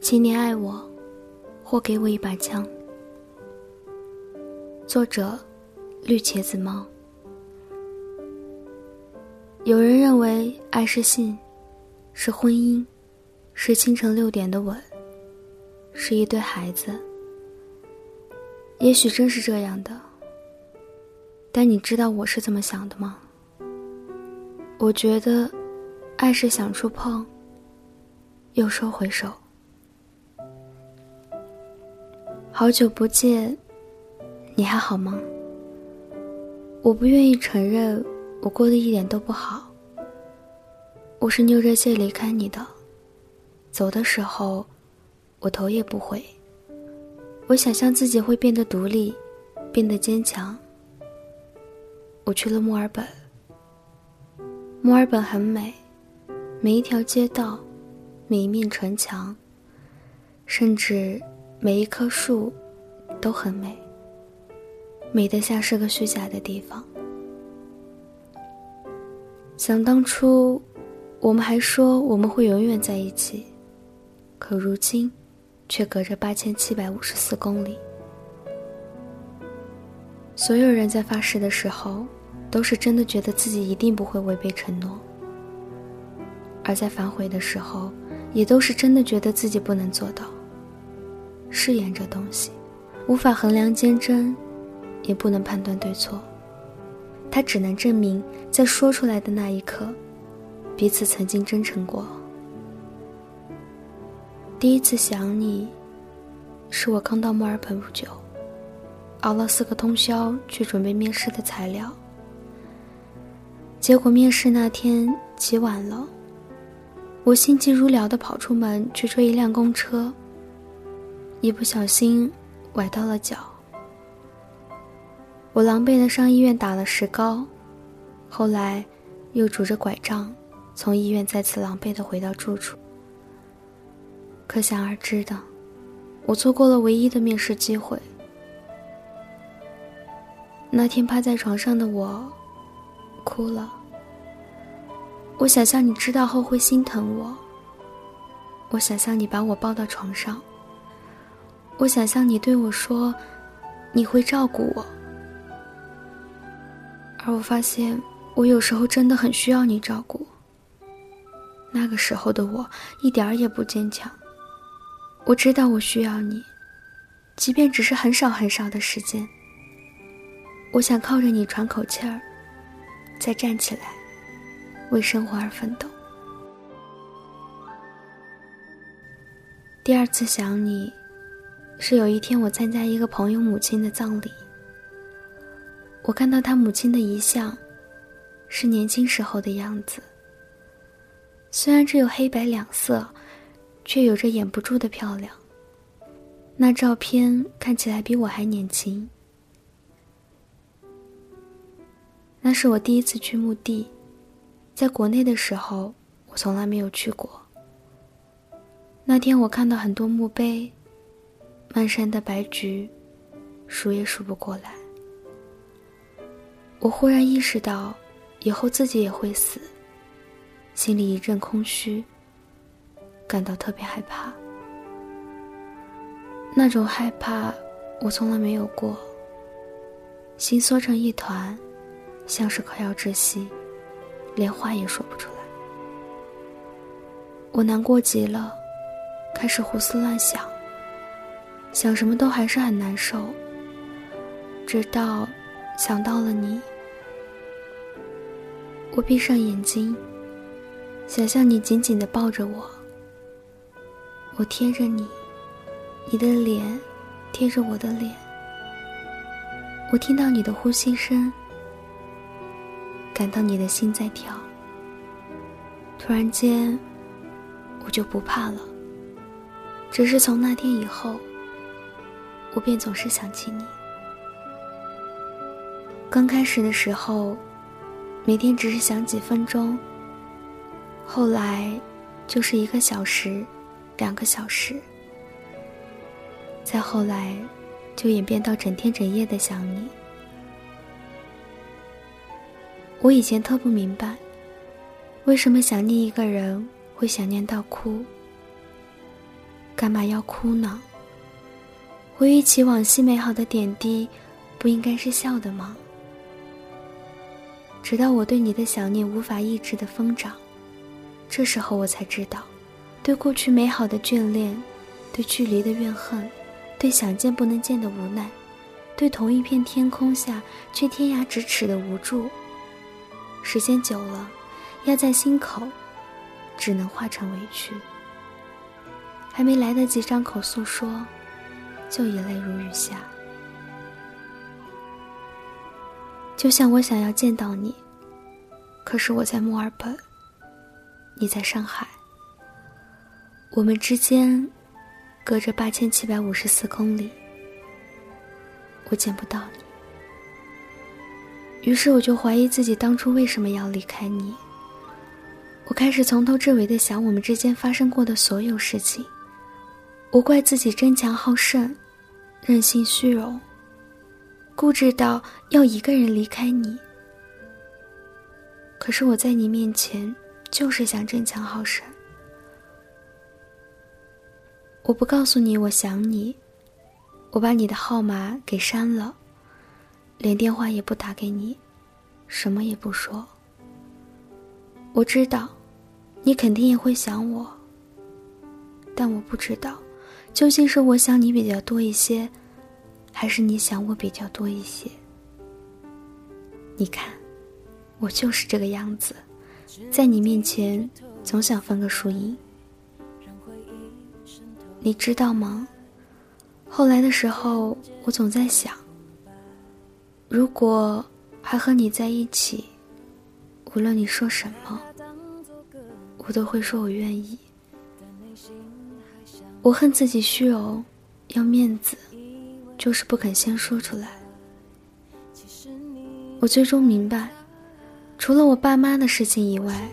请你爱我，或给我一把枪。作者：绿茄子猫。有人认为爱是信，是婚姻，是清晨六点的吻，是一对孩子。也许真是这样的，但你知道我是怎么想的吗？我觉得，爱是想触碰，又收回手。好久不见，你还好吗？我不愿意承认，我过得一点都不好。我是扭着气离开你的，走的时候，我头也不回。我想象自己会变得独立，变得坚强。我去了墨尔本，墨尔本很美，每一条街道，每一面城墙，甚至。每一棵树都很美，美得像是个虚假的地方。想当初，我们还说我们会永远在一起，可如今，却隔着八千七百五十四公里。所有人在发誓的时候，都是真的觉得自己一定不会违背承诺；而在反悔的时候，也都是真的觉得自己不能做到。誓言这东西，无法衡量坚贞，也不能判断对错。它只能证明，在说出来的那一刻，彼此曾经真诚过。第一次想你，是我刚到墨尔本不久，熬了四个通宵去准备面试的材料。结果面试那天起晚了，我心急如燎地跑出门去追一辆公车。一不小心崴到了脚，我狼狈的上医院打了石膏，后来又拄着拐杖从医院再次狼狈的回到住处。可想而知的，我错过了唯一的面试机会。那天趴在床上的我，哭了。我想象你知道后会心疼我，我想象你把我抱到床上。我想象你对我说：“你会照顾我。”而我发现，我有时候真的很需要你照顾。那个时候的我一点儿也不坚强。我知道我需要你，即便只是很少很少的时间。我想靠着你喘口气儿，再站起来，为生活而奋斗。第二次想你。是有一天，我参加一个朋友母亲的葬礼。我看到他母亲的遗像，是年轻时候的样子。虽然只有黑白两色，却有着掩不住的漂亮。那照片看起来比我还年轻。那是我第一次去墓地，在国内的时候，我从来没有去过。那天我看到很多墓碑。漫山的白菊，数也数不过来。我忽然意识到，以后自己也会死，心里一阵空虚，感到特别害怕。那种害怕，我从来没有过。心缩成一团，像是快要窒息，连话也说不出来。我难过极了，开始胡思乱想。想什么都还是很难受，直到想到了你。我闭上眼睛，想象你紧紧的抱着我，我贴着你，你的脸贴着我的脸，我听到你的呼吸声，感到你的心在跳。突然间，我就不怕了。只是从那天以后。我便总是想起你。刚开始的时候，每天只是想几分钟。后来，就是一个小时、两个小时。再后来，就演变到整天整夜的想你。我以前特不明白，为什么想念一个人会想念到哭。干嘛要哭呢？回忆起往昔美好的点滴，不应该是笑的吗？直到我对你的想念无法抑制的疯长，这时候我才知道，对过去美好的眷恋，对距离的怨恨，对想见不能见的无奈，对同一片天空下却天涯咫尺的无助。时间久了，压在心口，只能化成委屈。还没来得及张口诉说，就已泪如雨下。就像我想要见到你，可是我在墨尔本，你在上海，我们之间隔着八千七百五十四公里，我见不到你。于是我就怀疑自己当初为什么要离开你。我开始从头至尾的想我们之间发生过的所有事情，我怪自己争强好胜，任性虚荣。固执到要一个人离开你，可是我在你面前就是想争强好胜。我不告诉你我想你，我把你的号码给删了，连电话也不打给你，什么也不说。我知道，你肯定也会想我，但我不知道，究竟是我想你比较多一些。还是你想我比较多一些。你看，我就是这个样子，在你面前总想分个输赢。你知道吗？后来的时候，我总在想，如果还和你在一起，无论你说什么，我都会说我愿意。我恨自己虚荣，要面子。就是不肯先说出来。我最终明白，除了我爸妈的事情以外，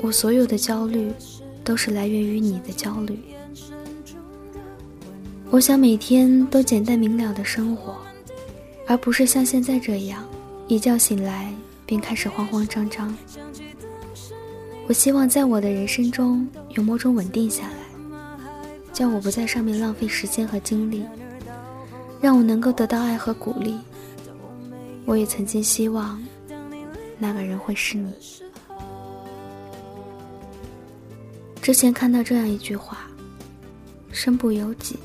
我所有的焦虑都是来源于你的焦虑。我想每天都简单明了的生活，而不是像现在这样，一觉醒来便开始慌慌张张。我希望在我的人生中有某种稳定下来，叫我不在上面浪费时间和精力。让我能够得到爱和鼓励。我也曾经希望，那个人会是你。之前看到这样一句话：“身不由己，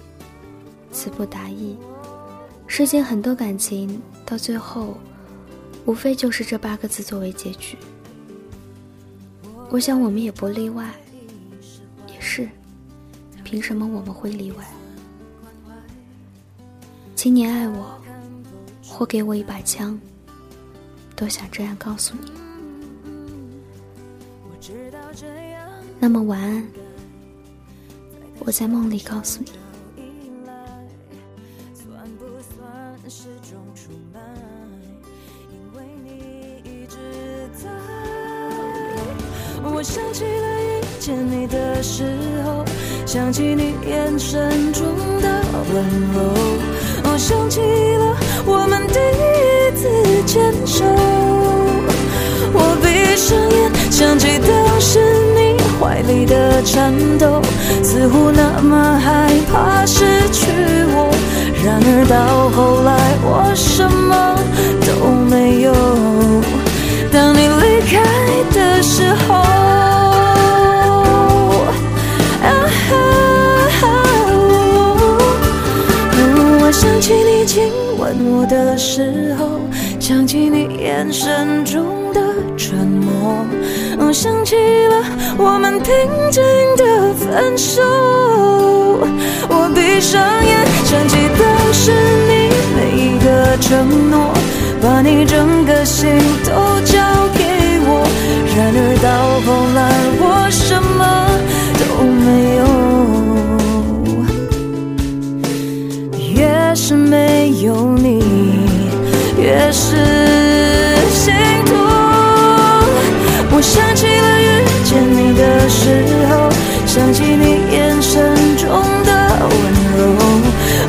词不达意。”世间很多感情到最后，无非就是这八个字作为结局。我想我们也不例外。凭什么我们会例外？请你爱我，或给我一把枪，都想这样告诉你。那么晚安，我在梦里告诉你。我想起了见你的时候，想起你眼神中的温柔。我想起了我们第一次牵手，我闭上眼，想起当时你怀里的颤抖，似乎那么害怕失去我。然而到后来，我什么都没有。当你离开的时候。亲吻我的时候，想起你眼神中的沉默，想起了我们平静的分手。我闭上眼，想起当时你每一个承诺，把你整个心都交给我。然而到后来，是心痛。我想起了遇见你的时候，想起你眼神中的温柔。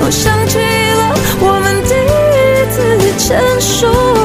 我想起了我们第一次牵手。